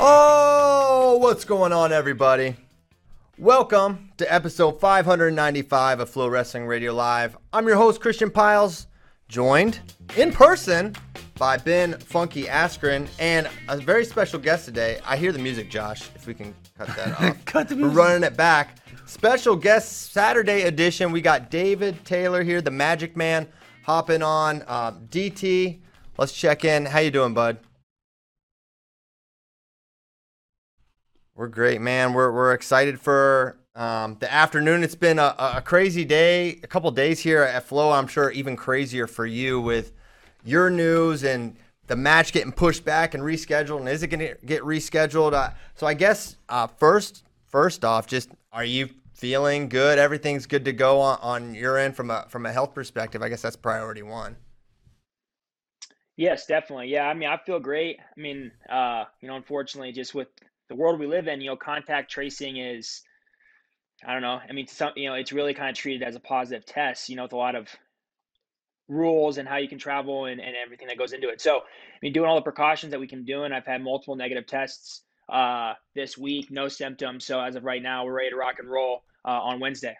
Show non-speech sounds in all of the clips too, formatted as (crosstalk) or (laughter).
Oh, what's going on, everybody? Welcome to episode 595 of Flow Wrestling Radio Live. I'm your host, Christian Pyles, joined in person by Ben Funky Askren and a very special guest today. I hear the music, Josh, if we can cut that (laughs) off. Cut the music. We're running it back. Special guest Saturday edition. We got David Taylor here, the Magic Man, hopping on. Uh, DT, let's check in. How you doing, bud? We're great, man. We're, we're excited for um, the afternoon. It's been a, a crazy day, a couple days here at Flow. I'm sure even crazier for you with your news and the match getting pushed back and rescheduled. And is it going to get rescheduled? Uh, so I guess uh, first, first off, just are you feeling good? Everything's good to go on, on your end from a from a health perspective. I guess that's priority one. Yes, definitely. Yeah, I mean, I feel great. I mean, uh, you know, unfortunately, just with the world we live in, you know, contact tracing is, I don't know. I mean, some, you know, it's really kind of treated as a positive test, you know, with a lot of rules and how you can travel and, and everything that goes into it. So, I mean, doing all the precautions that we can do, and I've had multiple negative tests uh, this week, no symptoms. So as of right now, we're ready to rock and roll uh, on Wednesday.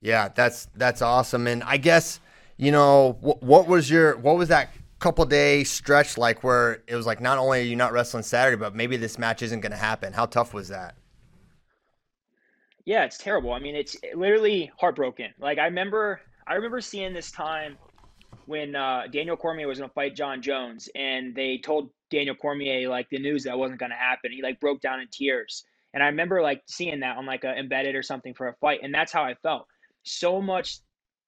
Yeah, that's that's awesome. And I guess you know what, what was your what was that couple day stretch like where it was like not only are you not wrestling Saturday, but maybe this match isn't going to happen. How tough was that? Yeah, it's terrible. I mean, it's literally heartbroken. Like I remember, I remember seeing this time when uh, Daniel Cormier was going to fight Jon Jones, and they told Daniel Cormier like the news that wasn't going to happen. He like broke down in tears, and I remember like seeing that on like a embedded or something for a fight, and that's how I felt. So much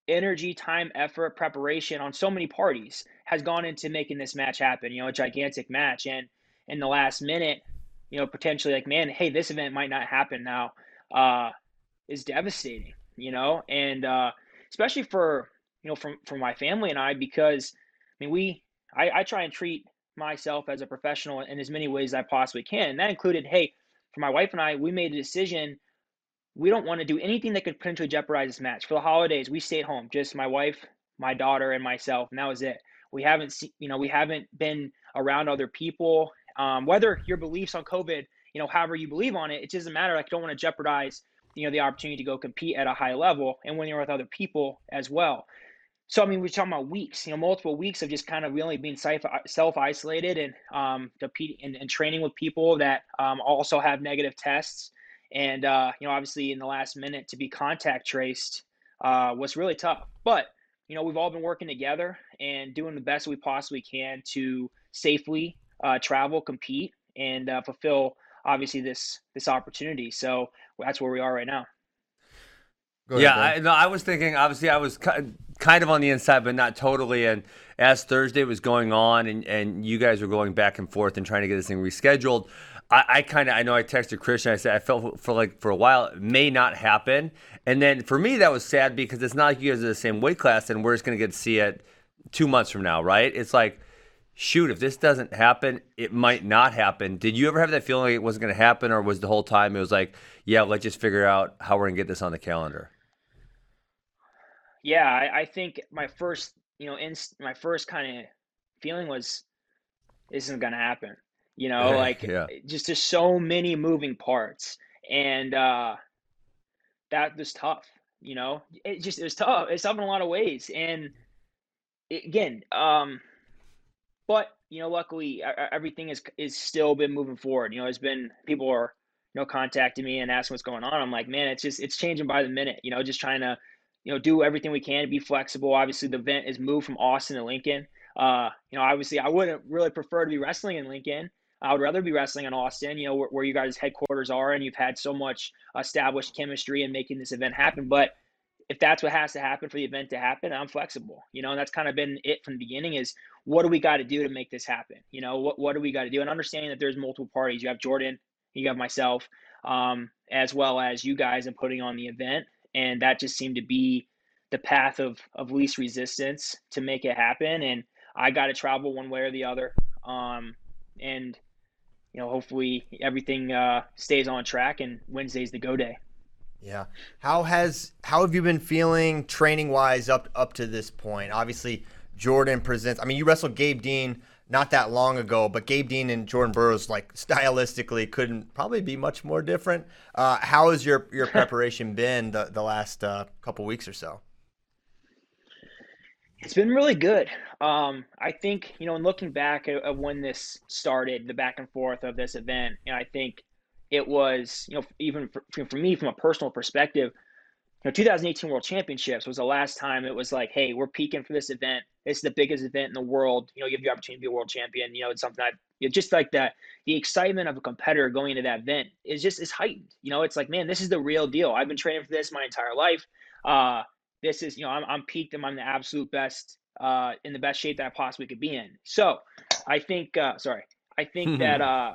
energy, time, effort, preparation on so many parties has gone into making this match happen. You know, a gigantic match, and in the last minute, you know, potentially like, man, hey, this event might not happen now, uh, is devastating. You know, and uh, especially for you know from from my family and I, because I mean, we I, I try and treat myself as a professional in as many ways as I possibly can, and that included, hey, for my wife and I, we made a decision we don't want to do anything that could potentially jeopardize this match. For the holidays, we stayed home, just my wife, my daughter, and myself, and that was it. We haven't, seen, you know, we haven't been around other people. Um, whether your beliefs on COVID, you know, however you believe on it, it doesn't matter. Like, don't want to jeopardize, you know, the opportunity to go compete at a high level, and when you're with other people as well. So I mean, we're talking about weeks, you know, multiple weeks of just kind of really being self isolated and um, competing and, and, training with people that um, also have negative tests and uh, you know obviously in the last minute to be contact traced uh, was really tough but you know we've all been working together and doing the best we possibly can to safely uh, travel compete and uh, fulfill obviously this this opportunity so that's where we are right now yeah, I, no, I was thinking. Obviously, I was kind of on the inside, but not totally. And as Thursday was going on, and, and you guys were going back and forth and trying to get this thing rescheduled, I, I kind of I know I texted Christian. I said I felt for like for a while it may not happen, and then for me that was sad because it's not like you guys are the same weight class, and we're just gonna get to see it two months from now, right? It's like, shoot, if this doesn't happen, it might not happen. Did you ever have that feeling like it wasn't gonna happen, or was the whole time it was like, yeah, let's just figure out how we're gonna get this on the calendar? Yeah, I, I think my first, you know, in my first kind of feeling was, this isn't gonna happen you (laughs) know like yeah. just just so many moving parts and uh that was tough you know it just it was tough it's tough in a lot of ways and it, again um but you know luckily everything is is still been moving forward you know it's been people are you know contacting me and asking what's going on i'm like man it's just it's changing by the minute you know just trying to you know do everything we can to be flexible obviously the event is moved from austin to lincoln uh you know obviously i wouldn't really prefer to be wrestling in lincoln I would rather be wrestling in Austin, you know, where, where you guys' headquarters are, and you've had so much established chemistry and making this event happen. But if that's what has to happen for the event to happen, I'm flexible. You know, and that's kind of been it from the beginning is what do we got to do to make this happen? You know, what, what do we got to do? And understanding that there's multiple parties. You have Jordan, you have myself, um, as well as you guys and putting on the event. And that just seemed to be the path of, of least resistance to make it happen. And I got to travel one way or the other. Um, and you know, hopefully everything uh, stays on track and Wednesday's the go day. Yeah. How has how have you been feeling training wise up up to this point? Obviously, Jordan presents. I mean, you wrestled Gabe Dean not that long ago, but Gabe Dean and Jordan Burroughs, like stylistically, couldn't probably be much more different. Uh, how has your your (laughs) preparation been the the last uh, couple weeks or so? It's been really good. Um, I think you know, in looking back at, at, when this started, the back and forth of this event, know, I think it was you know even for, for me from a personal perspective, you know, 2018 World Championships was the last time it was like, hey, we're peaking for this event. It's the biggest event in the world. You know, you have the opportunity to be a world champion. You know, it's something I you know, just like that. The excitement of a competitor going into that event is just is heightened. You know, it's like, man, this is the real deal. I've been training for this my entire life. Uh, this is, you know, I'm, I'm peaked and I'm the absolute best, uh, in the best shape that I possibly could be in. So I think, uh, sorry, I think (laughs) that, uh,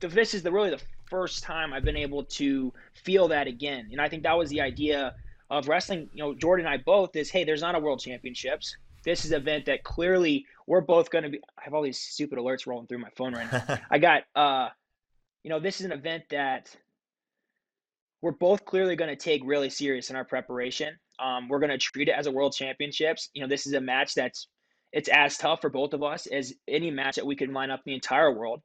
this is the really the first time I've been able to feel that again. And I think that was the idea of wrestling, you know, Jordan and I both is, hey, there's not a world championships. This is an event that clearly we're both going to be. I have all these stupid alerts rolling through my phone right now. (laughs) I got, uh, you know, this is an event that we're both clearly going to take really serious in our preparation. Um, we're going to treat it as a world championships. You know, this is a match that's it's as tough for both of us as any match that we could line up the entire world,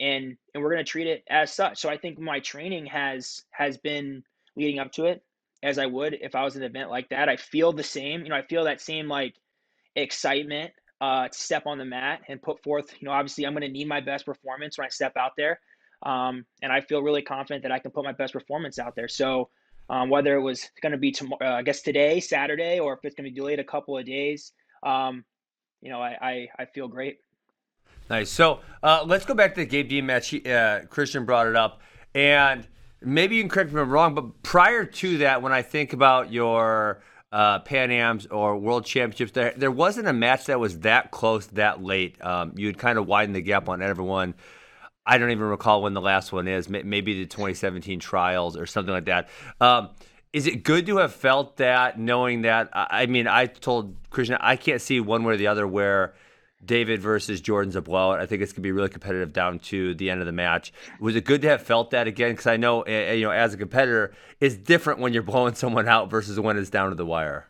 and and we're going to treat it as such. So I think my training has has been leading up to it as I would if I was an event like that. I feel the same. You know, I feel that same like excitement uh, to step on the mat and put forth. You know, obviously I'm going to need my best performance when I step out there. Um, and I feel really confident that I can put my best performance out there. So um, whether it was going to be tomorrow, uh, I guess today, Saturday, or if it's going to be delayed a couple of days, um, you know, I, I, I, feel great. Nice. So uh, let's go back to the Gabe Dean match. He, uh, Christian brought it up, and maybe you can correct me if I'm wrong, but prior to that, when I think about your uh, Pan Am's or World Championships, there there wasn't a match that was that close that late. Um, you had kind of widened the gap on everyone. I don't even recall when the last one is. Maybe the 2017 trials or something like that. Um, is it good to have felt that, knowing that? I mean, I told Christian I can't see one way or the other where David versus Jordan's a blowout. I think it's gonna be really competitive down to the end of the match. Was it good to have felt that again? Because I know, eh, eh, you know, as a competitor, it's different when you're (laughs) blowing someone out versus when it's down to the wire.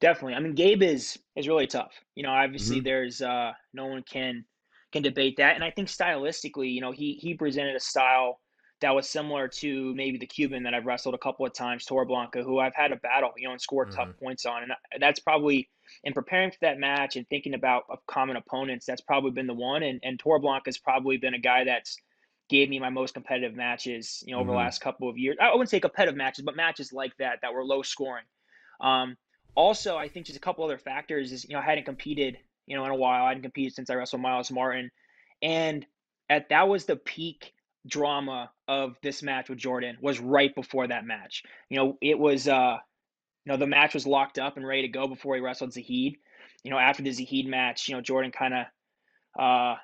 Definitely. I mean, Gabe is is really tough. You know, obviously, mm-hmm. there's uh, no one can can debate that. And I think stylistically, you know, he he presented a style that was similar to maybe the Cuban that I've wrestled a couple of times, Torreblanca, who I've had a battle, you know, and scored mm-hmm. tough points on. And that's probably in preparing for that match and thinking about common opponents, that's probably been the one. And and Torreblanca has probably been a guy that's gave me my most competitive matches, you know, over mm-hmm. the last couple of years. I wouldn't say competitive matches, but matches like that that were low scoring. Um, also, I think just a couple other factors is you know I hadn't competed you know, in a while. I hadn't competed since I wrestled Myles Martin. And at that was the peak drama of this match with Jordan was right before that match. You know, it was uh you know, the match was locked up and ready to go before he wrestled Zahid. You know, after the Zahid match, you know, Jordan kind of uh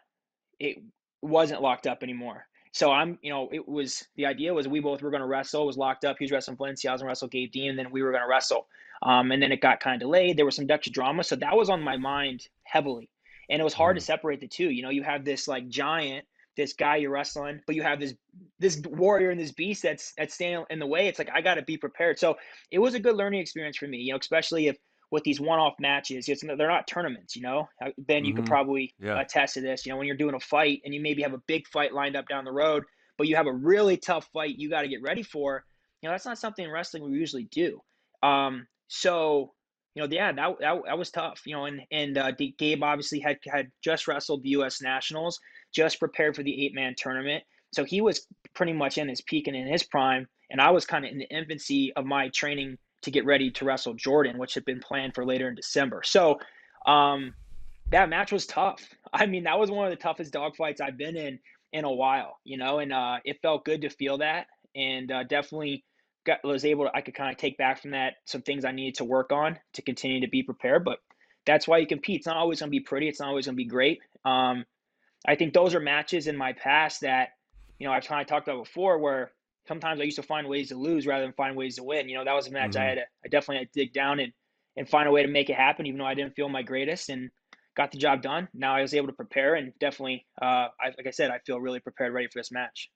it wasn't locked up anymore. So I'm, you know, it was the idea was we both were going to wrestle. It was locked up. He was wrestling Valencia. I was going to wrestle Gabe Dean, and then we were going to wrestle. Um, and then it got kind of delayed. There was some Dutch drama, so that was on my mind heavily, and it was hard mm. to separate the two. You know, you have this like giant, this guy you're wrestling, but you have this this warrior and this beast that's that's standing in the way. It's like I got to be prepared. So it was a good learning experience for me. You know, especially if with these one-off matches. It's, they're not tournaments, you know. Uh, ben, you mm-hmm. could probably yeah. attest to this. You know, when you're doing a fight and you maybe have a big fight lined up down the road, but you have a really tough fight you got to get ready for. You know, that's not something in wrestling we usually do. Um, so you know, yeah, that, that, that was tough. You know, and and uh, Gabe obviously had had just wrestled the U.S. Nationals, just prepared for the eight man tournament. So he was pretty much in his peak and in his prime, and I was kind of in the infancy of my training to get ready to wrestle Jordan, which had been planned for later in December. So um, that match was tough. (laughs) I mean, that was one of the toughest dogfights I've been in in a while, you know, and uh, it felt good to feel that, and uh, definitely got was able to I could kind of take back from that some things I needed to work on to continue to be prepared. But that's why you compete. It's not always going to be pretty. It's not always going to be great. Um, I think those are matches in my past that you know I've kind of talked about before where sometimes I used to find ways to lose rather than find ways to win. You know, that was a match mm-hmm. I had to, I definitely had to dig down and, and find a way to make it happen, even though I didn't feel my greatest and got the job done. Now I was able to prepare and definitely, uh, I, like I said, I feel really prepared, ready for this match.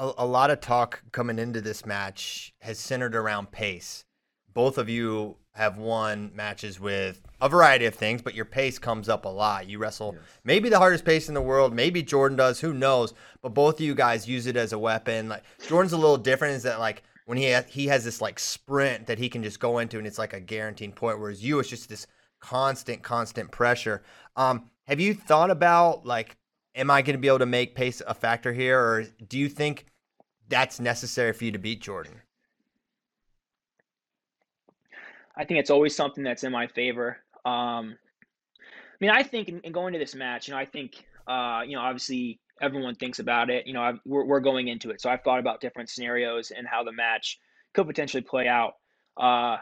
A, a lot of talk coming into this match has centered around pace. Both of you have won matches with a variety of things, but your pace comes up a lot. You wrestle yes. maybe the hardest pace in the world, maybe Jordan does, who knows? But both of you guys use it as a weapon. Like Jordan's a little different is that like when he ha- he has this like sprint that he can just go into and it's like a guaranteed point whereas you it's just this constant constant pressure. Um have you thought about like am I going to be able to make pace a factor here or do you think that's necessary for you to beat Jordan? I think it's always something that's in my favor. Um, I mean, I think in, in, going to this match, you know, I think, uh, you know, obviously everyone thinks about it. You know, I've, we're, we're going into it, so I've thought about different scenarios and how the match could potentially play out. Uh,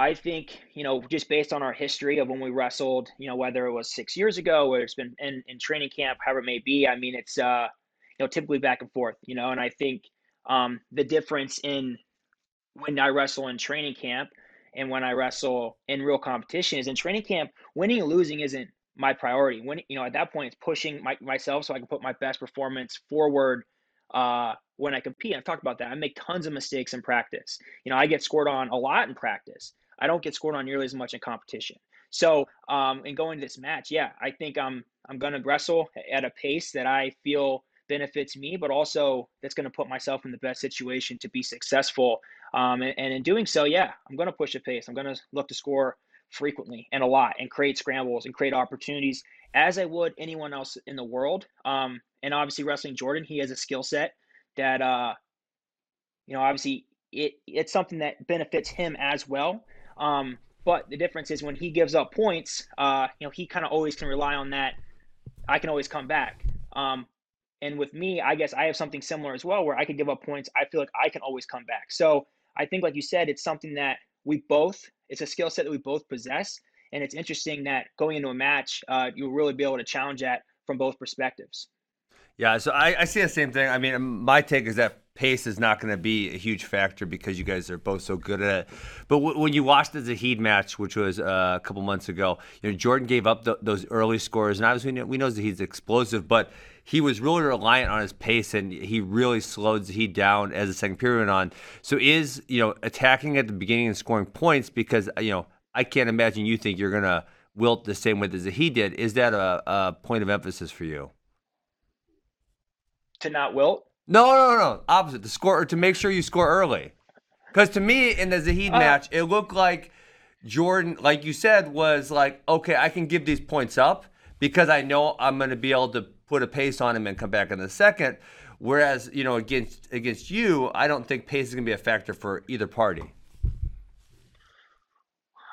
I think, you know, just based on our history of when we wrestled, you know, whether it was six years ago, whether it's been in, in training camp, however it may be, I mean, it's, uh, you know, typically back and forth, you know, and I think um, the difference in when I wrestle in training camp and when I wrestle in real competition is in training camp, winning and losing isn't my priority. When you know at that point it's pushing my, myself so I can put my best performance forward uh, when I compete. I've talked about that. I make tons of mistakes in practice. You know, I get scored on a lot in practice. I don't get scored on nearly as much in competition. So, um, in going to this match, yeah, I think I'm I'm going to wrestle at a pace that I feel benefits me, but also that's going to put myself in the best situation to be successful. Um, and, and, in doing so, yeah, I'm going to push a pace. I'm going to look to score frequently and a lot and create scrambles and create opportunities as I would anyone else in the world. Um, and obviously, wrestling Jordan, he has a skill set that, uh, you know, obviously it it's something that benefits him as well. Um, but the difference is when he gives up points, uh, you know, he kind of always can rely on that. I can always come back. Um, and with me, I guess I have something similar as well where I could give up points. I feel like I can always come back. So I think, like you said, it's something that we both, it's a skill set that we both possess. And it's interesting that going into a match, uh, you'll really be able to challenge that from both perspectives. Yeah, so I, I see the same thing. I mean, my take is that pace is not going to be a huge factor because you guys are both so good at it. But w- when you watched the Zahid match, which was uh, a couple months ago, you know Jordan gave up the, those early scores, and obviously we know, know Zahid's explosive, but he was really reliant on his pace, and he really slowed Zahid down as the second period went on. So is you know attacking at the beginning and scoring points because you know I can't imagine you think you're going to wilt the same way that Zahid did. Is that a, a point of emphasis for you? To not wilt? No, no, no. Opposite. To score or to make sure you score early. Because to me, in the Zahid uh, match, it looked like Jordan, like you said, was like, okay, I can give these points up because I know I'm going to be able to put a pace on him and come back in the second. Whereas, you know, against against you, I don't think pace is going to be a factor for either party.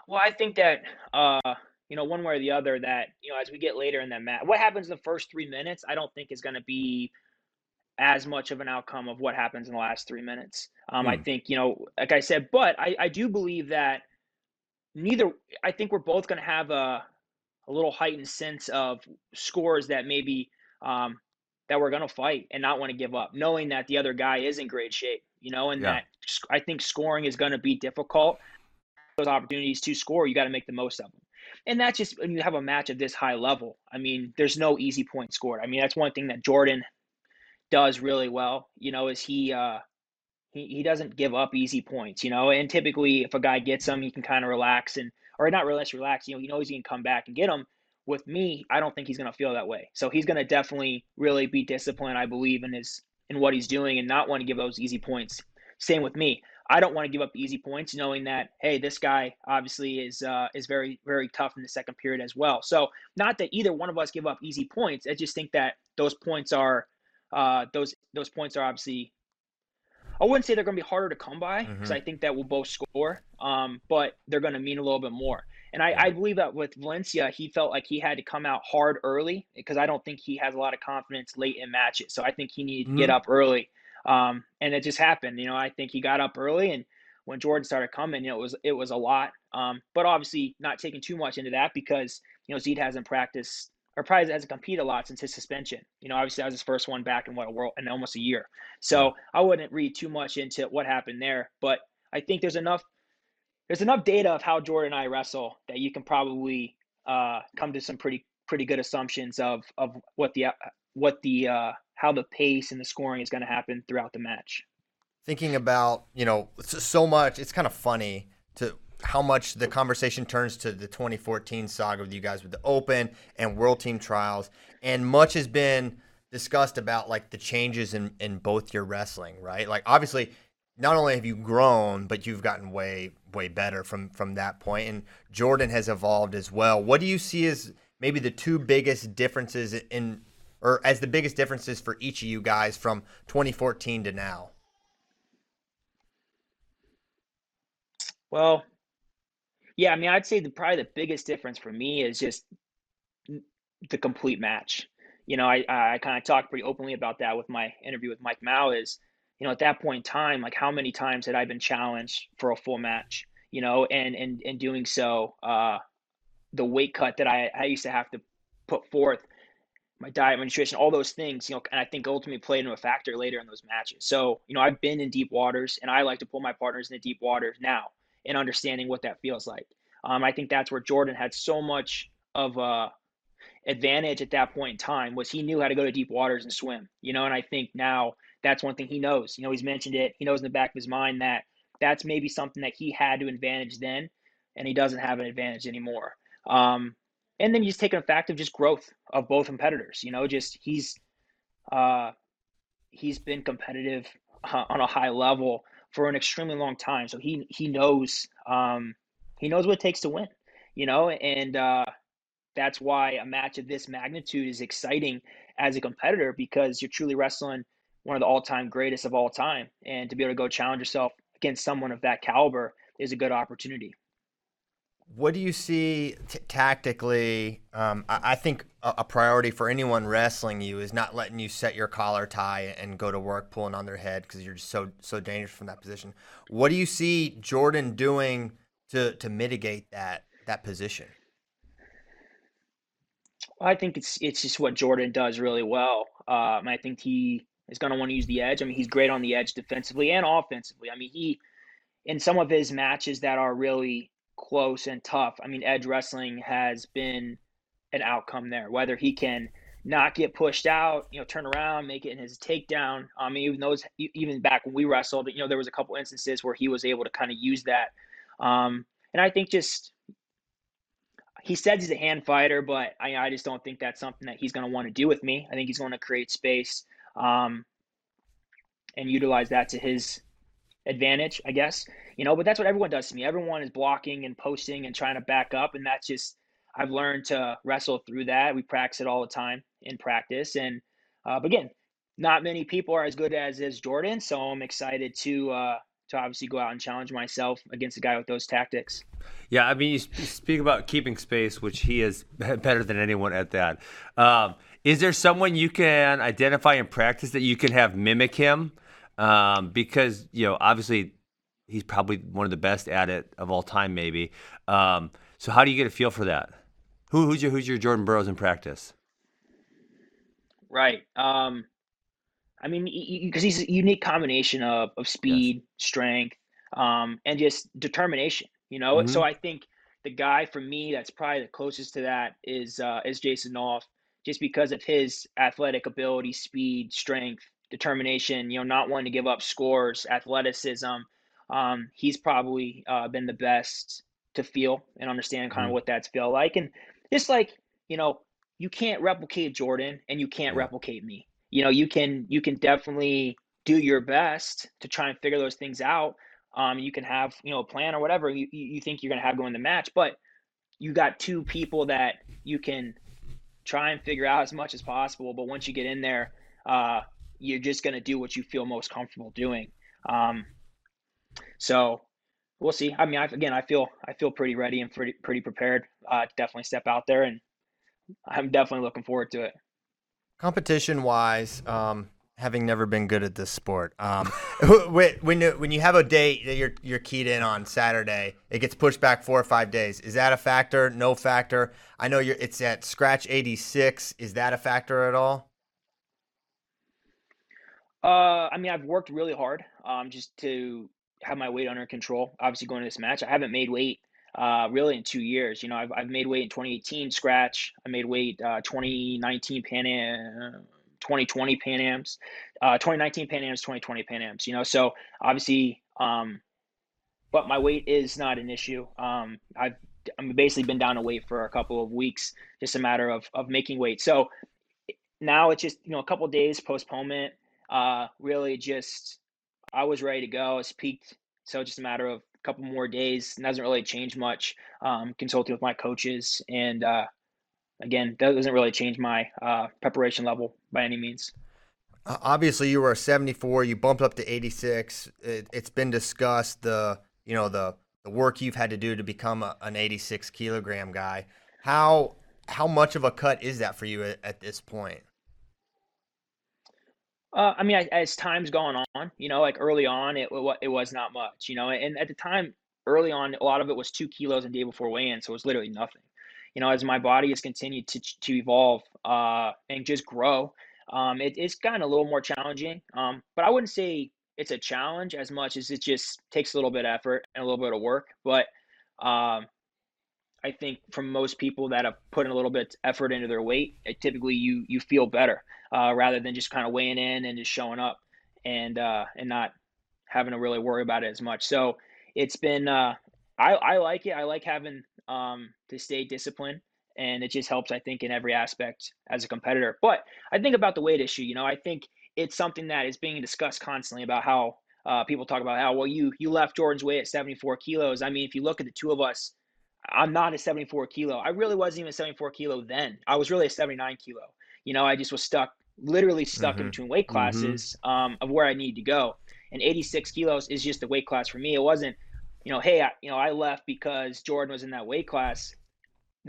Well, I think that uh, you know, one way or the other, that you know, as we get later in that match, what happens in the first three minutes, I don't think is going to be as much of an outcome of what happens in the last three minutes. Um, I hmm. think, you know, like I said, but I, I do believe that neither, I think we're both going to have a, a little heightened sense of scores that maybe um, that we're going to fight and not want to give up, knowing that the other guy is in great shape, you know, and yeah. that I think scoring is going to be difficult. Those opportunities to score, you got to make the most of them. And that's just when you have a match of this high level. I mean, there's no easy point scored. I mean, that's one thing that Jordan does really well, you know, is he uh he, he doesn't give up easy points, you know, and typically if a guy gets them, he can kind of relax and or not really relax, you know, he knows he can come back and get them. With me, I don't think he's to feel that way. So he's to definitely really be disciplined, I believe, in his in what he's doing and not want to give those easy points. Same with me. I don't want to give up easy points, knowing that hey, this guy obviously is uh, is very very tough in the second period as well. So not that either one of us give up easy points. I just think that those points are uh, those those points are obviously I wouldn't say they're going to be harder to come by because mm-hmm. I think that we'll both score, um, but they're going to mean a little bit more. And I, I, believe that with Valencia, he felt like he had to come out hard early because I don't think he has a lot of confidence late in matches. So I think he needed to mm-hmm. get up early, um, and it just happened. You know, I think he got up early, and when Jordan started coming, it was it was a lot. Um, but obviously, not taking too much into that because you know Zed hasn't practiced or probably hasn't competed a lot since his suspension. You know, obviously that was his first one back in what a world in almost a year. So I wouldn't read too much into what happened there, but I think there's enough there's enough data of how Jordan and I wrestle that you can probably uh, come to some pretty pretty good assumptions of of what the what the uh, how the pace and the scoring is going to happen throughout the match. Thinking about you know so much, it's kind of funny to how much the conversation turns to the 2014 saga with you guys with the Open and World Team Trials, and much has been discussed about like the changes in in both your wrestling, right? Like obviously, not only have you grown, but you've gotten way way better from from that point, and Jordan has evolved as well. What do you see as maybe the two biggest differences in, or as the biggest differences for each of you guys from 2014 to now? Well, yeah, I mean, I'd say the probably the biggest difference for me is just the complete match. You know, I I kind of talked pretty openly about that with my interview with Mike Mao. Is you know at that point in time, like how many times had I been challenged for a full match? You know, and and and doing so, uh, the weight cut that I I used to have to put forth, my diet, my nutrition, all those things, you know, and I think ultimately played into a factor later in those matches. So, you know, I've been in deep waters and I like to pull my partners into deep waters now and understanding what that feels like. Um, I think that's where Jordan had so much of a advantage at that point in time was he knew how to go to deep waters and swim, you know, and I think now that's one thing he knows. You know, he's mentioned it. He knows in the back of his mind that that's maybe something that he had to advantage then, and he doesn't have an advantage anymore. Um, and then you just take a fact of just growth of both competitors. You know, just he's uh, he's been competitive uh, on a high level for an extremely long time. So he he knows um, he knows what it takes to win, you know, and uh, that's why a match of this magnitude is exciting as a competitor because you're truly wrestling one of the all-time greatest of all time, and to be able to go challenge yourself against someone of that caliber is a good opportunity. What do you see t- tactically? Um, I-, I, think a-, a priority for anyone wrestling you is not letting you set your collar tie and go to work pulling on their head because you're just so so dangerous from that position. What do you see Jordan doing to to mitigate that that position? I think it's it's just what Jordan does really well. Um, I think he is going to want to use the edge. I mean, he's great on the edge defensively and offensively. I mean, he in some of his matches that are really close and tough. I mean, edge wrestling has been an outcome there. Whether he can not get pushed out, you know, turn around, make it in his takedown. I mean, even those, even back when we wrestled, you know, there was a couple instances where he was able to kind of use that. Um, and I think just he says he's a hand fighter, but I, I just don't think that's something that he's going to want to do with me. I think he's going to create space um, and utilize that to his advantage, I guess. You know, but that's what everyone does to me. Everyone is blocking and posting and trying to back up, and that's just I've learned to wrestle through that. We practice it all the time in practice, and uh, but again, not many people are as good as is Jordan, so I'm excited to uh, to obviously go out and challenge myself against a guy with those tactics. Yeah, I mean, you speak about keeping space, which he is (laughs) better than anyone at that. Um, is there someone you can identify in practice that you can have mimic him? um, because you know obviously he's probably one of the best at it of all time, maybe. Um, so how do you get a feel for that? Who, who's your who's your Jordan Burroughs in practice? Right. Um, I mean, because he's a unique combination of of speed, yes. strength, um, and just determination. You know, mm-hmm. so I think the guy for me that's probably the closest to that is uh, is Jason Nolf, just because of his athletic ability, speed, strength, determination, you know, not wanting to give up scores, athleticism. Um, he's probably uh, been the best to feel and understand kind of mm-hmm. what that's feel like. And just like, you know, you can't replicate Jordan and you can't replicate me. You know, you can you can definitely do your best to try and figure those things out. Um, you can have, you know, a plan or whatever you, you think you're gonna have going the match, but you got two people that you can try and figure out as much as possible. But once you get in there, uh, you're just going to do what you feel most comfortable doing. Um, so we'll see. I mean, I, again, I feel I feel pretty ready and pretty pretty prepared. Uh, to definitely step out there, and I'm definitely looking forward to it. Competition wise, um, having never been good at this sport, um, (laughs) when when you have a date that you're you're keyed in on Saturday, it gets pushed back four or five days. Is that a factor? No factor. I know you're. It's at scratch 86. Is that a factor at all? Uh, I mean, I've worked really hard um, just to have my weight under control. Obviously, going to this match, I haven't made weight uh, really in two years. You know, I've, I've made weight in 2018 scratch. I made weight uh, 2019 Pan Am, 2020 Pan Ams, uh, 2019 Pan Ams, 2020 Pan Ams. You know, so obviously, um, but my weight is not an issue. Um, I've I'm basically been down to weight for a couple of weeks, just a matter of of making weight. So now it's just you know a couple days postponement. Uh, really just I was ready to go. It's peaked, so just a matter of a couple more days. It doesn't really change much. Um, consulting with my coaches, and uh, again, that doesn't really change my uh, preparation level by any means. Obviously, you were a 74. You bumped up to 86. It, has been discussed the you know the the work you've had to do to become a, an 86 kilogram guy. How how much of a cut is that for you at, at this point? Uh, I mean, as time's gone on, you know, like early on, it it was not much, you know, and at the time, early on, a lot of it was two kilos a day before weigh-in, so it was literally nothing. You know, as my body has continued to to evolve uh, and just grow, um, it, it's gotten a little more challenging. Um, but I wouldn't say it's a challenge as much as it just takes a little bit of effort and a little bit of work. But um, I think from most people that have put in a little bit effort into their weight, typically you you feel better uh, rather than just kind of weighing in and just showing up and uh, and not having to really worry about it as much. So it's been uh, I I like it. I like having um, to stay disciplined and it just helps i think in every aspect as a competitor but i think about the weight issue you know i think it's something that is being discussed constantly about how uh, people talk about how well you you left jordan's weight at 74 kilos i mean if you look at the two of us i'm not a 74 kilo i really wasn't even 74 kilo then i was really a 79 kilo you know i just was stuck literally stuck mm-hmm. in between weight mm-hmm. classes mm-hmm. um, of where i need to go and 86 kilos is just the weight class for me it wasn't you know hey I, you know i left because jordan was in that weight class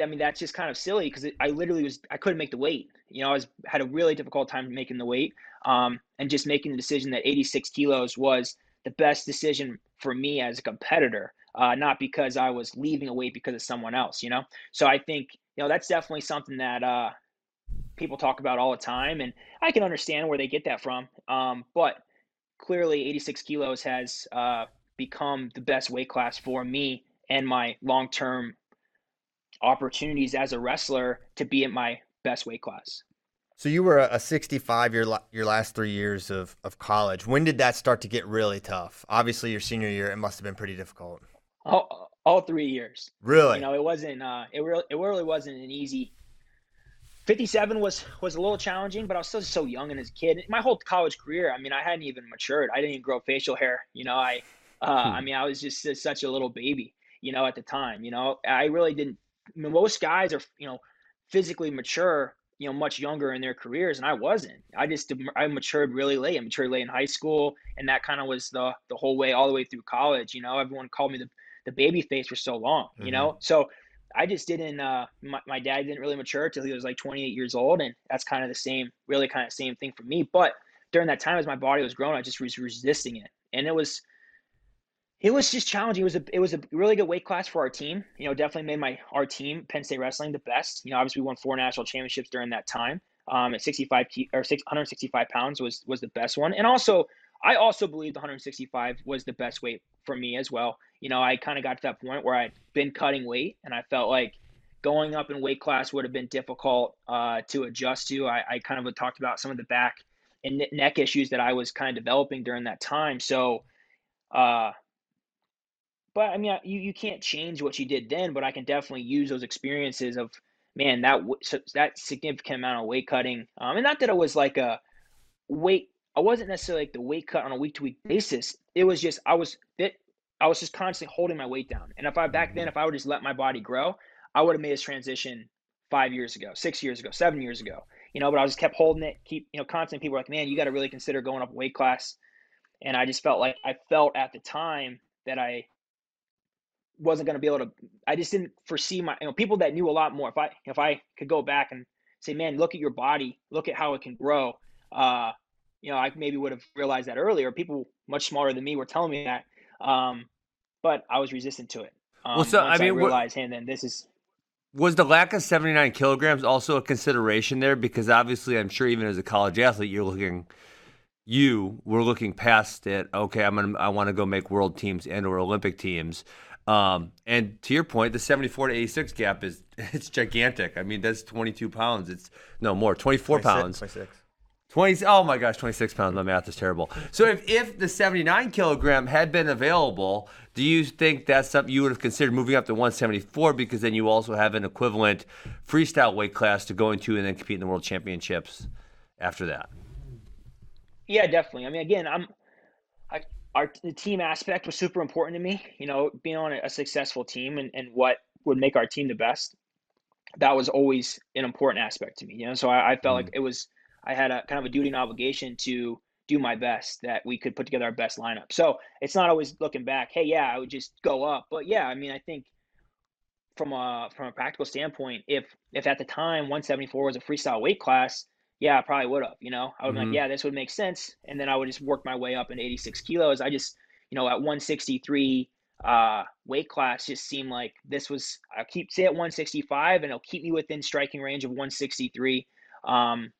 I mean, that's just kind of silly because I literally was I couldn't make the weight. You know, I was had a really difficult time making the weight, um, and just making the decision that 86 kilos was the best decision for me as a competitor, uh, not because I was leaving a weight because of someone else. You know, so I think you know that's definitely something that uh, people talk about all the time, and I can understand where they get that from. Um, but clearly, 86 kilos has uh, become the best weight class for me and my long term opportunities as a wrestler to be at my best weight class. So you were a 65 your your last three years of, of college. When did that start to get really tough? Obviously, your senior year, it must have been pretty difficult. All, all three years. Really? You know, it wasn't. Uh, it really, it really wasn't an easy. 57 was was a little challenging, but I was still so young and as a kid. My whole college career, I mean, I hadn't even matured. I didn't even grow facial hair. You know, I, uh, hmm. I mean, I was just such a little baby. You know, at the time. You know, I really didn't most guys are you know physically mature you know much younger in their careers and i wasn't i just i matured really late i matured late in high school and that kind of was the the whole way all the way through college you know everyone called me the, the baby face for so long you mm-hmm. know so i just didn't uh my, my dad didn't really mature until he was like 28 years old and that's kind of the same really kind of same thing for me but during that time as my body was growing i just was resisting it and it was it was just challenging. It was a it was a really good weight class for our team. You know, definitely made my our team Penn State Wrestling the best. You know, obviously we won four national championships during that time. Um, at 65 or 165 pounds was was the best one, and also I also believed 165 was the best weight for me as well. You know, I kind of got to that point where I'd been cutting weight, and I felt like going up in weight class would have been difficult uh, to adjust to. I, I kind of talked about some of the back and neck issues that I was kind of developing during that time. So, uh, but I mean, you, you can't change what you did then, but I can definitely use those experiences of man that that significant amount of weight cutting. Um, and not that it was like a weight. I wasn't necessarily like the weight cut on a week to week basis. It was just I was. I was just constantly holding my weight down. And if I back then, mm-hmm. if I would just let my body grow, I would have made this transition five years ago, six years ago, seven years ago. You know, but I just kept holding it, keep you know, constant. People were like, man, you got to really consider going up weight class. And I just felt like I felt at the time that I wasn't going to be able to. I just didn't foresee my you know people that knew a lot more. If I if I could go back and say, man, look at your body, look at how it can grow. Uh, you know, I maybe would have realized that earlier. People much smarter than me were telling me that, um, but I was resistant to it. Um, well, so I mean, I realized, what, hey, then this is. Was the lack of 79 kilograms also a consideration there? Because obviously, I'm sure even as a college athlete, you're looking, you were looking past it. Okay, I'm gonna, I want to go make world teams and or Olympic teams. Um, and to your point, the 74 to 86 gap is (laughs) it's gigantic. I mean, that's 22 pounds. It's no more, 24 26, pounds. 26. 20 oh my gosh 26 pounds. My math is terrible. So if, if the 79 kilogram had been available do you think that's something you would have considered moving up to 174 because then you also have an equivalent freestyle weight class to go into and then compete in the world championships after that? Yeah definitely. I mean again i'm I, our the team aspect was super important to me you know being on a, a successful team and, and what would make our team the best that was always an important aspect to me you know? So i, I felt mm. like it was I had a kind of a duty and obligation to do my best that we could put together our best lineup. So it's not always looking back, hey, yeah, I would just go up. But yeah, I mean, I think from a from a practical standpoint, if if at the time 174 was a freestyle weight class, yeah, I probably would have. You know, I would mm-hmm. be like, yeah, this would make sense, and then I would just work my way up in 86 kilos. I just, you know, at 163 uh, weight class just seemed like this was. I keep say at 165, and it'll keep me within striking range of 163. Um,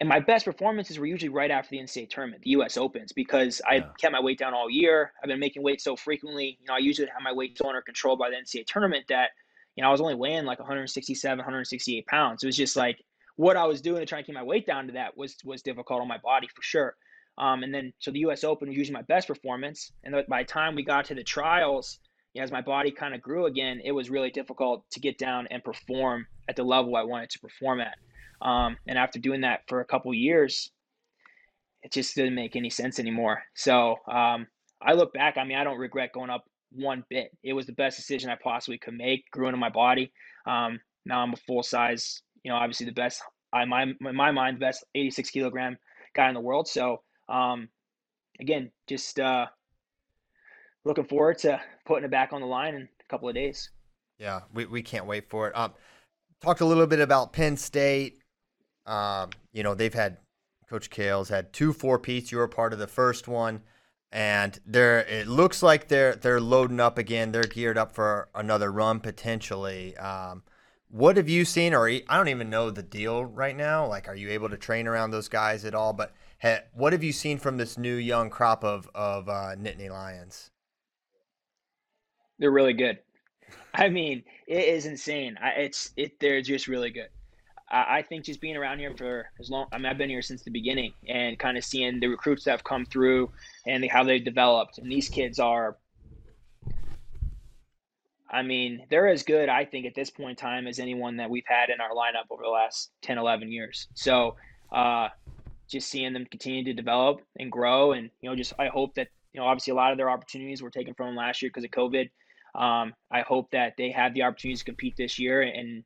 and my best performances were usually right after the NCAA tournament, the U.S. Opens, because I yeah. kept my weight down all year. I've been making weight so frequently. You know, I usually have my weight so under control by the NCAA tournament that, you know, I was only weighing like 167, 168 pounds. It was just like what I was doing to try and keep my weight down to that was was difficult on my body for sure. Um, and then so the U.S. Open was usually my best performance. And by the time we got to the trials, you know, as my body kind of grew again, it was really difficult to get down and perform at the level I wanted to perform at. Um, and after doing that for a couple years, it just didn't make any sense anymore. So um, I look back. I mean, I don't regret going up one bit. It was the best decision I possibly could make. Grew into my body. Um, now I'm a full size. You know, obviously the best. I my in my mind, best 86 kilogram guy in the world. So um, again, just uh, looking forward to putting it back on the line in a couple of days. Yeah, we, we can't wait for it. Um, talked a little bit about Penn State. Um, you know, they've had Coach Cael's had two four peats. You were part of the first one, and they're it looks like they're they're loading up again. They're geared up for another run potentially. Um, what have you seen, or I don't even know the deal right now. Like, are you able to train around those guys at all? But ha, what have you seen from this new young crop of of uh, Nittany Lions? They're really good. I mean, it is insane. I, it's it. They're just really good. I, I think just being around here for as long, I mean, I've been here since the beginning and kind of seeing the recruits that have come through and how they've developed. And these kids are, I mean, they're as good, I think, at this point in time as anyone that we've had in our lineup over the last 10, 11 years. So, uh, just seeing them continue to develop and grow. And, you know, just I hope that, you know, obviously a lot of their opportunities were taken from last year because of COVID. Um, I hope that they have the opportunities to compete this year and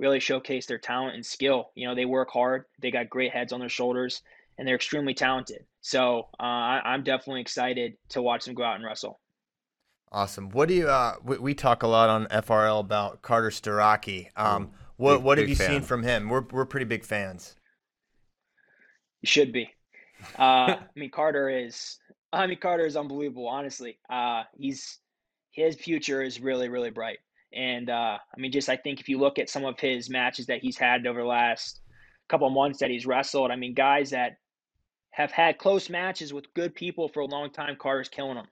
really showcase their talent and skill. You know, they work hard, they got great heads on their shoulders, and they're extremely talented. So uh, I, am definitely excited to watch them go out and wrestle. Awesome. What do you? Uh, we, we, talk a lot on FRL about Carter Starocci. Um, what big, what have you fan. seen from him? We're we're pretty big fans. You should be. Uh, (laughs) I mean, Carter is. I mean, Carter is unbelievable. Honestly, uh, he's his future is really really bright. And uh, I mean, just I think if you look at some of his matches that he's had over the last couple of months that he's wrestled, I mean, guys that have had close matches with good people for a long time, Carter's killing them.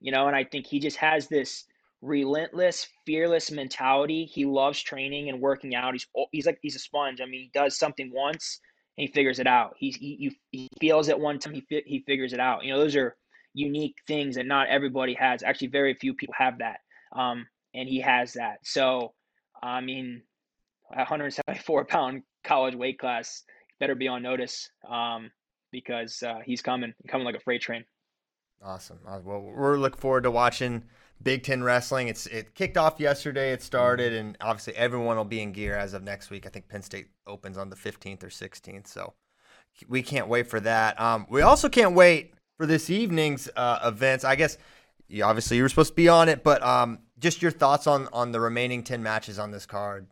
You know, and I think he just has this relentless, fearless mentality. He loves training and working out. He's he's like he's a sponge. I mean, he does something once and he figures it out. He he he feels it one time, he he figures it out. You know, those are unique things that not everybody has. Actually, very few people have that. Um, and he has that. So, I mean, 174 pound college weight class better be on notice um, because uh, he's coming, coming like a freight train. Awesome. Well, we're looking forward to watching Big Ten wrestling. It's it kicked off yesterday. It started, and obviously everyone will be in gear as of next week. I think Penn State opens on the 15th or 16th, so we can't wait for that. Um, we also can't wait for this evening's uh, events. I guess you, obviously you were supposed to be on it, but um, just your thoughts on on the remaining ten matches on this card.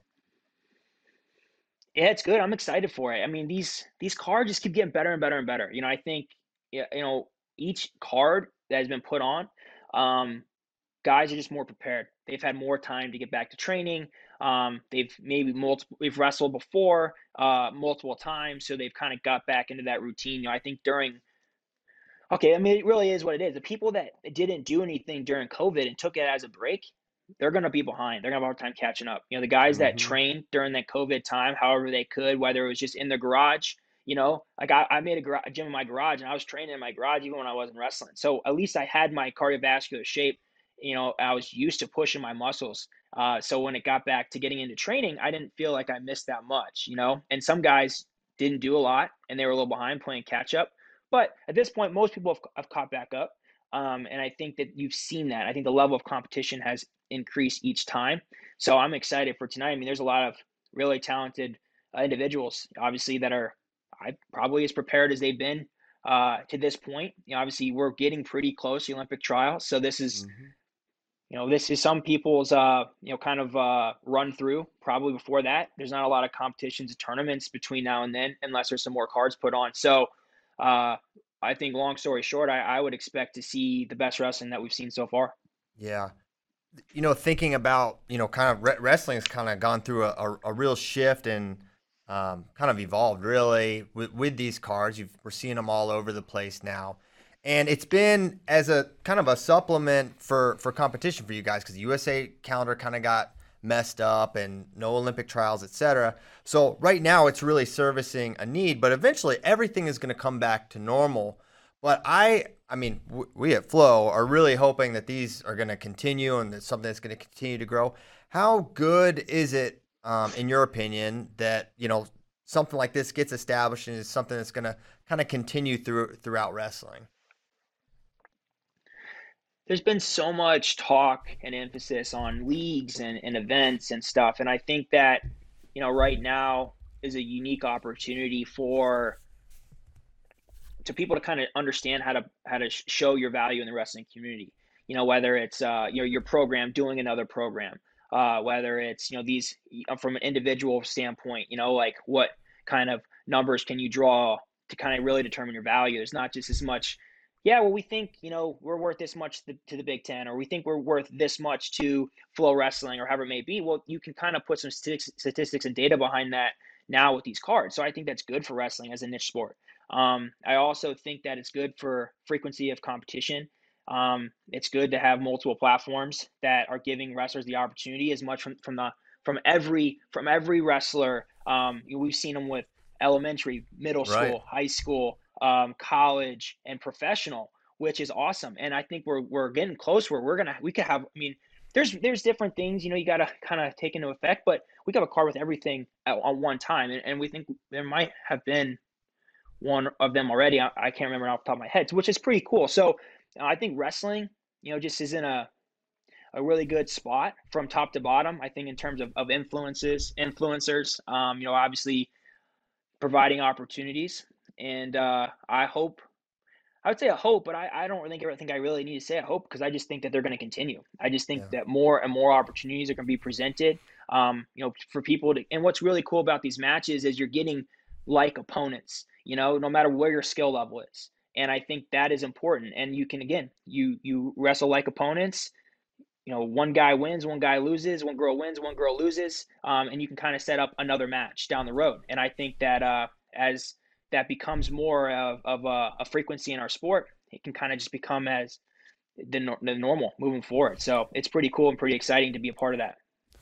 Yeah, it's good. I'm excited for it. I mean, these these cards just keep getting better and better and better. You know, I think you know each card that has been put on, um, guys are just more prepared. They've had more time to get back to training. Um, they've maybe multiple they've wrestled before uh, multiple times, so they've kind of got back into that routine. You know, I think during Okay, I mean, it really is what it is. The people that didn't do anything during COVID and took it as a break, they're going to be behind. They're going to have a hard time catching up. You know, the guys mm-hmm. that trained during that COVID time, however they could, whether it was just in the garage, You know, like I, I made a, gar- a gym in my garage and I was training in my garage even when I wasn't wrestling. So at least I had my cardiovascular shape. You know, I was used to pushing my muscles. Uh, so when it got back to getting into training, I didn't feel like I missed that much, you know. And some guys didn't do a lot and they were a little behind playing catch up. But at this point, most people have, have caught back up. Um, and I think that you've seen that. I think the level of competition has increased each time. So I'm excited for tonight. I mean, there's a lot of really talented uh, individuals, obviously, that are I probably as prepared as they've been uh, to this point. You know, obviously, we're getting pretty close to the Olympic trial, so this is. Mm-hmm. You know, this is some people's, uh, you know, kind of uh, run through. Probably before that, there's not a lot of competitions, and tournaments between now and then, unless there's some more cards put on. So, uh, I think, long story short, I, I would expect to see the best wrestling that we've seen so far. Yeah, you know, thinking about you know, kind of re- wrestling has kind of gone through a, a, a real shift and um, kind of evolved really with, with these cars. You've, we're seeing them all over the place now, and it's been as a kind of a supplement for for competition for you guys because the USA calendar kind of got messed up and no Olympic trials, etc. So right now it's really servicing a need, but eventually everything is going to come back to normal. But I, I mean, we at Flo are really hoping that these are going to continue and it's something that's going to continue to grow. How good is it um, in your opinion, that you know something like this gets established and is something that's going to kind of continue through throughout wrestling? There's been so much talk and emphasis on leagues and, and events and stuff, and I think that you know right now is a unique opportunity for to people to kind of understand how to how to show your value in the wrestling community. You know, whether it's uh, your your program doing another program, uh, whether it's you know these uh, from an individual standpoint, you know like what kind of numbers can you draw to kind of really determine your value. There's not just as much, yeah, well we think you know we're worth this much to, the Big Ten, or we think we're worth this much to FloWrestling, or however it may be. Well, you can kind of put some statistics and data behind that now with these cards. So I think that's good for wrestling as a niche sport. Um, I also think that it's good for frequency of competition. Um, it's good to have multiple platforms that are giving wrestlers the opportunity as much from, from the from every from every wrestler. Um, we've seen them with elementary, middle school, right. high school, um, college, and professional, which is awesome. And I think we're we're getting close where we're gonna we could have. I mean, there's there's different things you know you got to kind of take into effect, but we could have a car with everything at, on one time, and, and we think there might have been one of them already. I, I can't remember off the top of my head, which is pretty cool. So I think wrestling, you know, just is in a a really good spot from top to bottom. I think in terms of, of influences, influencers, um, you know, obviously providing opportunities. And uh, I hope, I would say a hope, but I, I don't think, I think I really need to say a hope because I just think that they're going to continue. I just think yeah. that more and more opportunities are going to be presented, um, you know, for people to, and what's really cool about these matches is you're getting like opponents, you know, no matter where your skill level is and I think that is important. And you can again, you you wrestle like opponents. You know, one guy wins, one guy loses, one girl wins, one girl loses, um, and you can kind of set up another match down the road. And I think that uh, as that becomes more of, of a, a, frequency in our sport, it can kind of just become as the, the normal moving forward. So it's pretty cool and pretty exciting to be a part of that.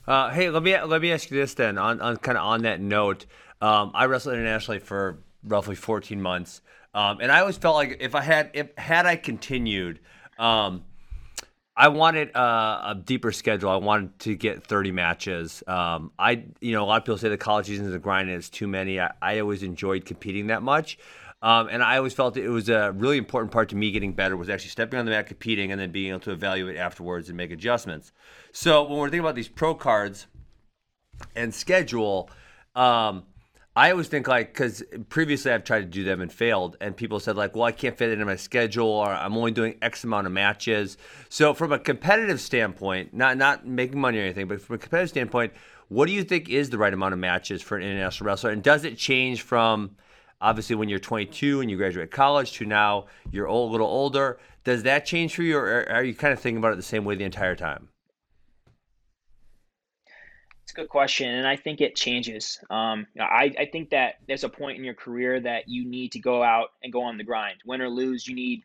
Uh, hey, let me let me ask you this then. On, on kind of on that note, um, I wrestled internationally for roughly 14 months. Um, and I always felt like if I had if had I continued, um, I wanted a, a, deeper schedule. I wanted to get 30 matches. Um, I you know a lot of people say the college season is a grind and it's too many. I, I always enjoyed competing that much. Um, and I always felt it was a really important part to me getting better was actually stepping on the mat, competing, and then being able to evaluate afterwards and make adjustments. So when we're thinking about these pro cards and schedule, um, I always think like because previously I've tried to do them and failed, and people said like, "Well, I can't fit it in my schedule, or I'm only doing X amount of matches." So from a competitive standpoint, not not making money or anything, but from a competitive standpoint, what do you think is the right amount of matches for an international wrestler, and does it change from obviously when you're 22 and you graduate college to now you're a little older? Does that change for you, or are you kind of thinking about it the same way the entire time? A good question, and I think it changes. Um, I, I think that there's a point in your career that you need to go out and go on the grind. Win or lose, you need,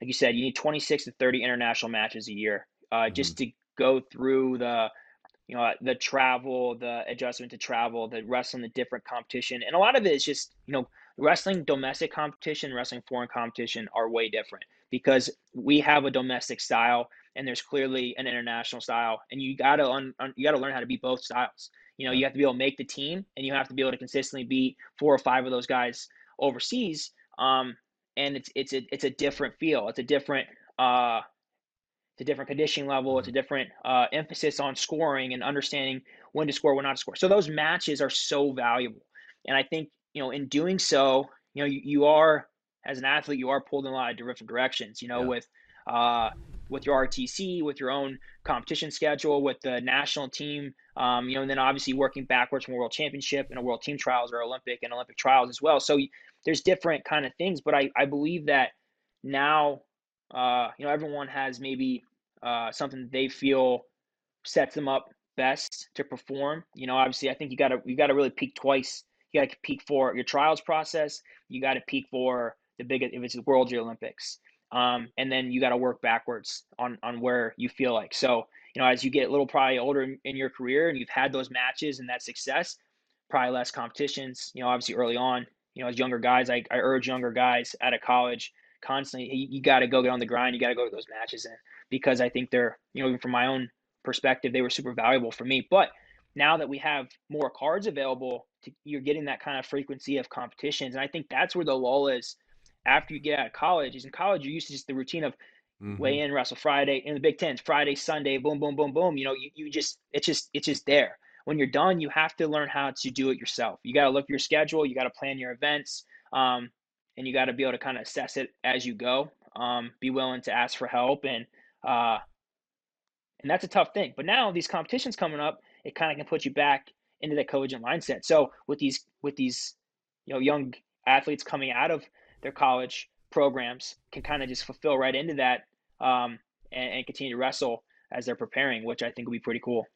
like you said, you need 26 to 30 international matches a year uh, mm-hmm. just to go through the, you know, the travel, the adjustment to travel, the wrestling, the different competition, and a lot of it is just, you know, wrestling domestic competition, wrestling foreign competition are way different because we have a domestic style and there's clearly an international style, and you gotta un, un, you gotta learn how to beat both styles. You know, you have to be able to make the team, and you have to be able to consistently beat four or five of those guys overseas. Um, and it's it's a it's a different feel. It's a different uh, it's a different conditioning level. It's a different uh, emphasis on scoring and understanding when to score, when not to score. So those matches are so valuable, and I think you know in doing so, you know you, you are as an athlete you are pulled in a lot of different directions. You know yeah. with uh, with your RTC, with your own competition schedule, with the national team, um, you know, and then obviously working backwards from a world championship and a world team trials or Olympic and Olympic trials as well. So there's different kind of things, but I, I believe that now, uh, you know, everyone has maybe uh, something they feel sets them up best to perform. You know, obviously, I think you got to you got to really peak twice. You got to peak for your trials process. You got to peak for the biggest if it's the Worlds or Olympics, um, and then you got to work backwards on on where you feel like. So, you know, as you get a little probably older in, in your career and you've had those matches and that success, probably less competitions. You know, obviously early on, you know, as younger guys, I, I urge younger guys out of college constantly, you, got to go get on the grind. You got to go to those matches in because I think they're, you know, even from my own perspective, they were super valuable for me. But now that we have more cards available, to, you're getting that kind of frequency of competitions. And I think that's where the lull is after you get out of college. Is in college, you're used to just the routine of mm-hmm. weigh in, wrestle Friday in the Big Ten, Friday, Sunday, boom, boom, boom, boom. You know, you, you just, it's just, it's just there when you're done, you have to learn how to do it yourself. You got to look at your schedule, you got to plan your events, um, and you got to be able to kind of assess it as you go. Um, be willing to ask for help, and uh, and that's a tough thing. But now these competitions coming up, it kind of can put you back into that collegiate mindset. So with these with these you know young athletes coming out of their college programs, can kind of just fulfill right into that um, and, and continue to wrestle as they're preparing, which I think would be pretty cool.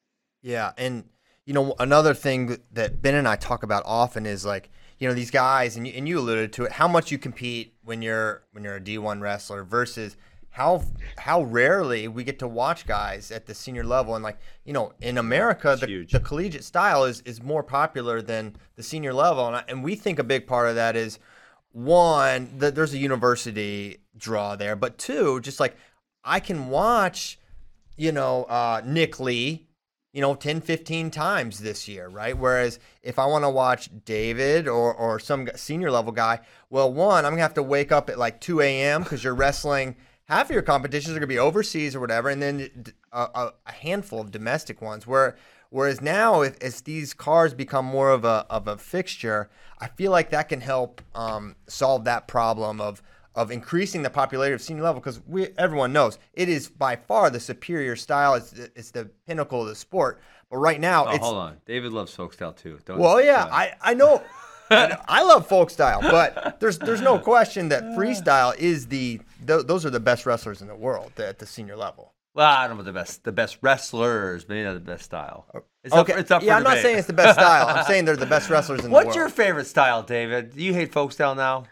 Yeah, and you know, another thing that Ben and I talk about often is like, you know, these guys, and you, and you alluded to it, how much you compete when you're when you're a D1 wrestler versus how how rarely we get to watch guys at the senior level. And like you know in America the, the, collegiate style is is more popular than the senior level. And, I, and we think a big part of that is one that there's a university draw there but two just like I can watch you know uh, Nick Lee you know 10 15 times this year right? Whereas if i want to watch david or, or some senior level guy well one i'm gonna have to wake up at like 2 a.m because you're wrestling half of your competitions are gonna be overseas or whatever and then a, a handful of domestic ones where whereas now if, as these cars become more of a, of a fixture i feel like that can help um, solve that problem of of increasing the popularity of senior level because we everyone knows it is by far the superior style. It's it's the pinnacle of the sport. But right now, oh, hold on, David loves folk style too. Don't, well, yeah, uh, I (laughs) I know. I love folk style, but there's there's no question that freestyle is the th- those are the best wrestlers in the world at the senior level. Well, I don't know the best the best wrestlers, maybe not the best style. It's okay, up, it's up yeah, I'm not saying it's the best style. I'm (laughs) saying they're the best wrestlers in What's the world. What's your favorite style, David? Do you hate folk style now?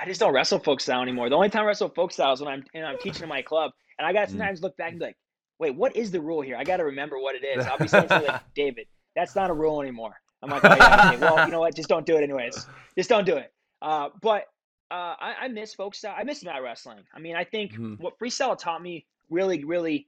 I just don't wrestle folk style anymore. The only time I wrestle folk style is when I'm and I'm teaching in my club, and I got mm. sometimes look back and be like, wait, what is the rule here? I got to remember what it is. I'll be saying like, (laughs) David, that's not a rule anymore. I'm like, oh, yeah, okay, well, you know what? Just don't do it anyways. Just don't do it. Uh, but uh, I, I, miss folk style. I miss mat wrestling. I mean, I think mm-hmm. what freestyle taught me really, really,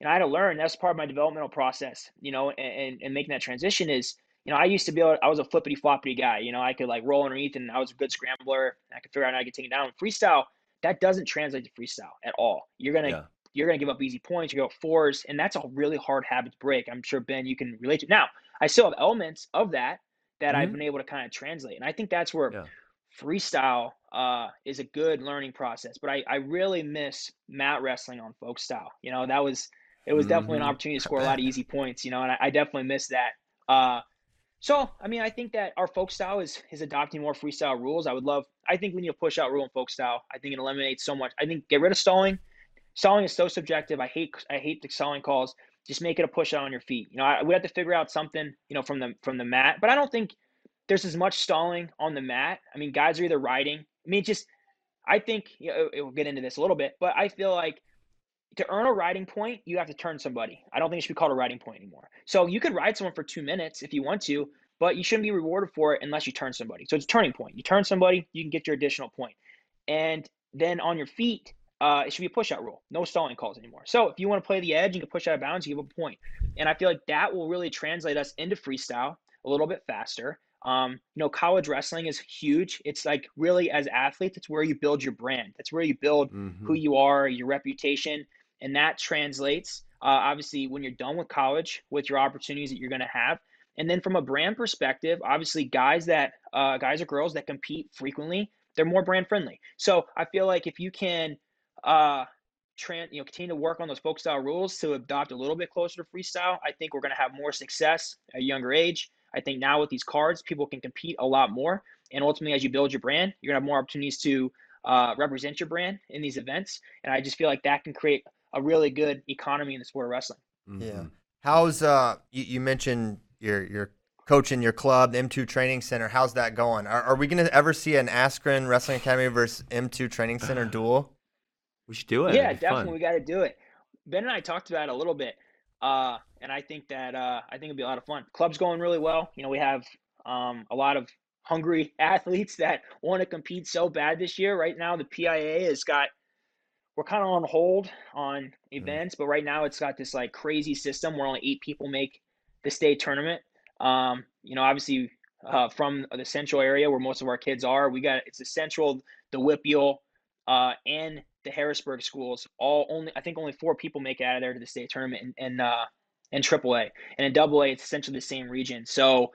and I had to learn. That's part of my developmental process. You know, and, and, and making that transition is you know, I used to be able, I was a flippity floppity guy. You know, I could like roll underneath and I was a good scrambler. I could figure out how I could take it down. Freestyle, that doesn't translate to freestyle at all. You're gonna yeah. you're gonna give up easy points, you go fours, and that's a really hard habit to break. I'm sure Ben, you can relate to. Now, I still have elements of that that mm-hmm. I've been able to kind of translate, and I think that's where yeah. freestyle uh, is a good learning process. But I I really miss mat wrestling on folk style. You know, that was it was mm-hmm. definitely an mm-hmm. opportunity to score a (laughs) lot of easy points. You know, and I, I definitely miss that. Uh, so, I mean, I think that our folk style is is adopting more freestyle rules. I would love. I think we need to push out rule and folk style. I think it eliminates so much. I think get rid of stalling. Stalling is so subjective. I hate I hate the stalling calls. Just make it a push out on your feet. You know, I, we have to figure out something. You know, from the from the mat. But I don't think there's as much stalling on the mat. I mean, guys are either riding. I mean, just I think you know, we'll get into this a little bit, but I feel like to earn a riding point, you have to turn somebody. I don't think it should be called a riding point anymore. So you could ride someone for two minutes if you want to, but you shouldn't be rewarded for it unless you turn somebody. So it's a turning point. You turn somebody, you can get your additional point. And then on your feet, uh, it should be a push out rule. No stalling calls anymore. So if you want to play the edge, you can push out of bounds, you give a point. And I feel like that will really translate us into freestyle a little bit faster. Um, you know, college wrestling is huge. It's like really as athletes, it's where you build your brand. That's where you build mm-hmm. who you are, your reputation, and that translates uh, obviously when you're done with college with your opportunities that you're going to have. And then from a brand perspective, obviously guys that uh, guys or girls that compete frequently, they're more brand friendly. So I feel like if you can uh, you know, continue to work on those folk style rules to adopt a little bit closer to freestyle, I think we're going to have more success at a younger age. I think now with these cards, people can compete a lot more. And ultimately, as you build your brand, you're going to have more opportunities to uh, represent your brand in these events. And I just feel like that can create a really good economy in the sport of wrestling. Mm-hmm. Yeah. How's uh you, you mentioned your your coach in your club, the M2 Training Center. How's that going? Are, are we going to ever see an Askren Wrestling Academy versus M2 Training Center (sighs) duel? We should do it. Yeah, definitely. Fun. We got to do it. Ben and I talked about it a little bit, uh, and I think that uh, I think it'd be a lot of fun. Club's going really well. You know, we have um, a lot of hungry (laughs) athletes that want to compete so bad this year. Right now, the PIAA has got we're kind of on hold on mm-hmm. events, mm-hmm. but right now it's got this like crazy system where only eight people make the state tournament. Um, you know, obviously uh, from the central area where most of our kids are, we got it's the central, the WPIAL, uh, and the Harrisburg schools. All only I think only four people make it out of there to the state tournament, and and uh, and AAA, and in Double A it's essentially the same region. So,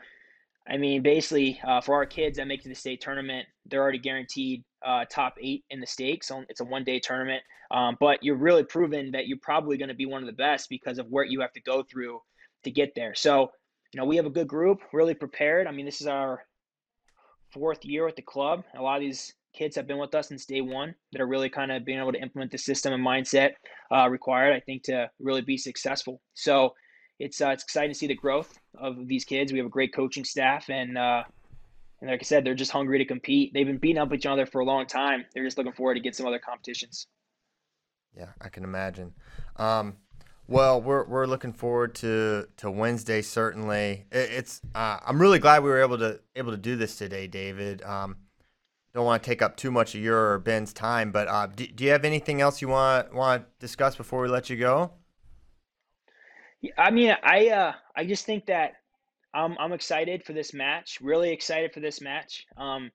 I mean, basically uh, for our kids that make it to the state tournament, they're already guaranteed uh, top eight in the state. So it's a one day tournament, um, but you're really proven that you're probably going to be one of the best because of what you have to go through to get there. So, you know, we have a good group, really prepared. I mean, this is our fourth year at the club. A lot of these kids have been with us since day one that are really kind of being able to implement the system and mindset uh, required, I think, to really be successful. So it's uh, it's exciting to see the growth of these kids. We have a great coaching staff, and uh, and like I said, they're just hungry to compete. They've been beating up each other for a long time. They're just looking forward to get some other competitions. Yeah, I can imagine. Um, well, we're we're looking forward to to Wednesday. Certainly, it, it's. Uh, I'm really glad we were able to able to do this today, David. Um, don't want to take up too much of your or Ben's time, but uh, do, do you have anything else you want want to discuss before we let you go? I mean, I uh, I just think that I'm I'm excited for this match. Really excited for this match. Um,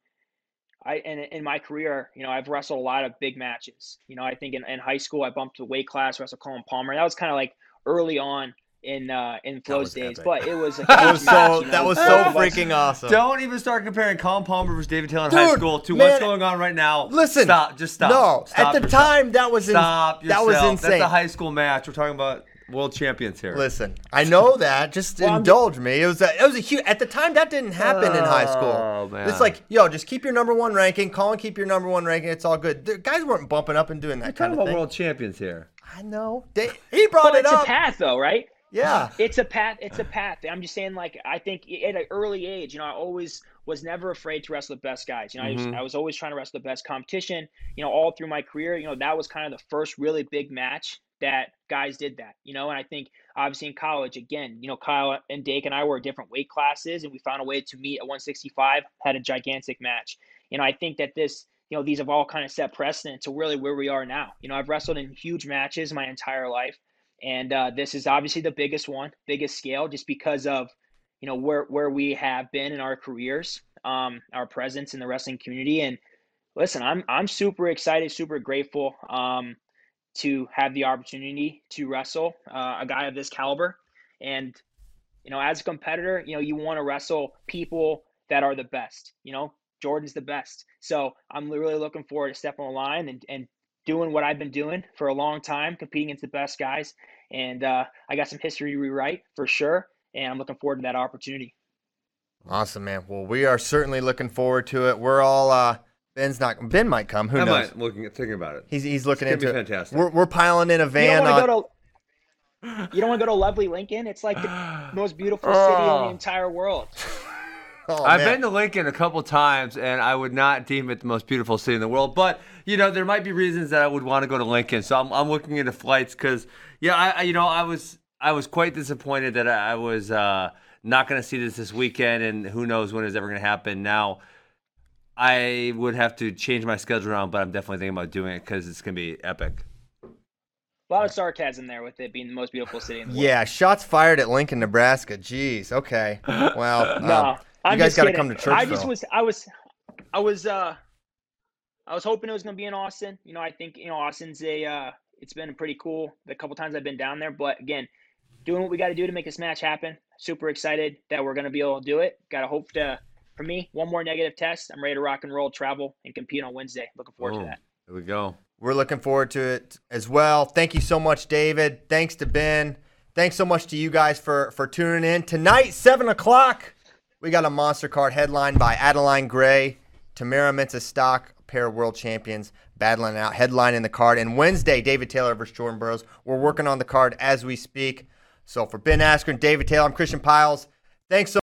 I in in my career, you know, I've wrestled a lot of big matches. You know, I think in, in high school I bumped the weight class, wrestled Collin Palmer. That was kind of like early on in uh in Flo's days, epic. but it was a (laughs) that was so you know, that was so freaking awesome. Don't even start comparing Collin Palmer versus David Taylor in Dude, high school to man, what's going on right now. Listen, stop, just stop. No, stop at the yourself. time that was in, stop yourself. that was insane. That's a high school match. We're talking about world champions here. Listen, I know that. Just well, indulge me. It was a, it was a huge. At the time, that didn't happen oh, in high school. Oh, man. It's like, yo, just keep your number one ranking. Call and keep your number one ranking. It's all good. The guys weren't bumping up and doing that We're kind of about thing. world champions here. I know. They, he brought well, it it's up. It's a path, though, right? Yeah. It's a path. It's a path. I'm just saying, like, I think at an early age, you know, I always was never afraid to wrestle the best guys. You know, mm-hmm. I, was, I was always trying to wrestle the best competition. You know, all through my career, you know, that was kind of the first really big match that guys did that, you know, and I think obviously in college, again, you know, Kyle and Dake and I were different weight classes and we found a way to meet at 165, had a gigantic match. You know, I think that this, you know, these have all kind of set precedent to really where we are now. You know, I've wrestled in huge matches my entire life. And uh, this is obviously the biggest one, biggest scale, just because of, you know, where, where we have been in our careers, um, our presence in the wrestling community. And listen, I'm, I'm super excited, super grateful. Um, to have the opportunity to wrestle uh, a guy of this caliber. And, you know, as a competitor, you know, you want to wrestle people that are the best. You know, Jordan's the best. So I'm really looking forward to stepping on the line and, and doing what I've been doing for a long time, competing against the best guys. And uh, I got some history to rewrite for sure. And I'm looking forward to that opportunity. Awesome, man. Well, we are certainly looking forward to it. We're all, uh, Ben's not. Ben might come. Who I knows? Might, looking at thinking about it. He's he's looking it's into it. Fantastic. We're we're piling in a van. You don't want to go to. You don't want to go to lovely Lincoln. It's like the (sighs) most beautiful city in the oh. entire world. (laughs) Oh, I've been to Lincoln a couple times, and I would not deem it the most beautiful city in the world. But you know, there might be reasons that I would want to go to Lincoln. So I'm, I'm looking into flights because, yeah, I, I, you know I was I was quite disappointed that I was uh, not going to see this this weekend, and who knows when it's ever going to happen. Now, I would have to change my schedule around, but I'm definitely thinking about doing it because it's going to be epic. A lot of sarcasm there with it being the most beautiful city in the world. Yeah, shots fired at Lincoln, Nebraska. Jeez. Okay. Well, no, (laughs) um, you guys got to come to church. I just was, I was, I was, uh, I was hoping it was going to be in Austin. You know, I think you know Austin's a, uh, it's been pretty cool the couple times I've been down there. But again, doing what we got to do to make this match happen. Super excited that we're going to be able to do it. Got to hope to, for me, one more negative test. I'm ready to rock and roll, travel, and compete on Wednesday. Looking forward to that. Here we go. We're looking forward to it as well. Thank you so much, David. Thanks to Ben. Thanks so much to you guys for for tuning in tonight, seven o'clock. We got a monster card headline by Adeline Gray, Tamyra Mensah-Stock, pair of world champions battling out, headline in the card. And Wednesday, David Taylor versus Jordan Burroughs. We're working on the card as we speak. So for Ben Askren, David Taylor, I'm Christian Pyles. Thanks so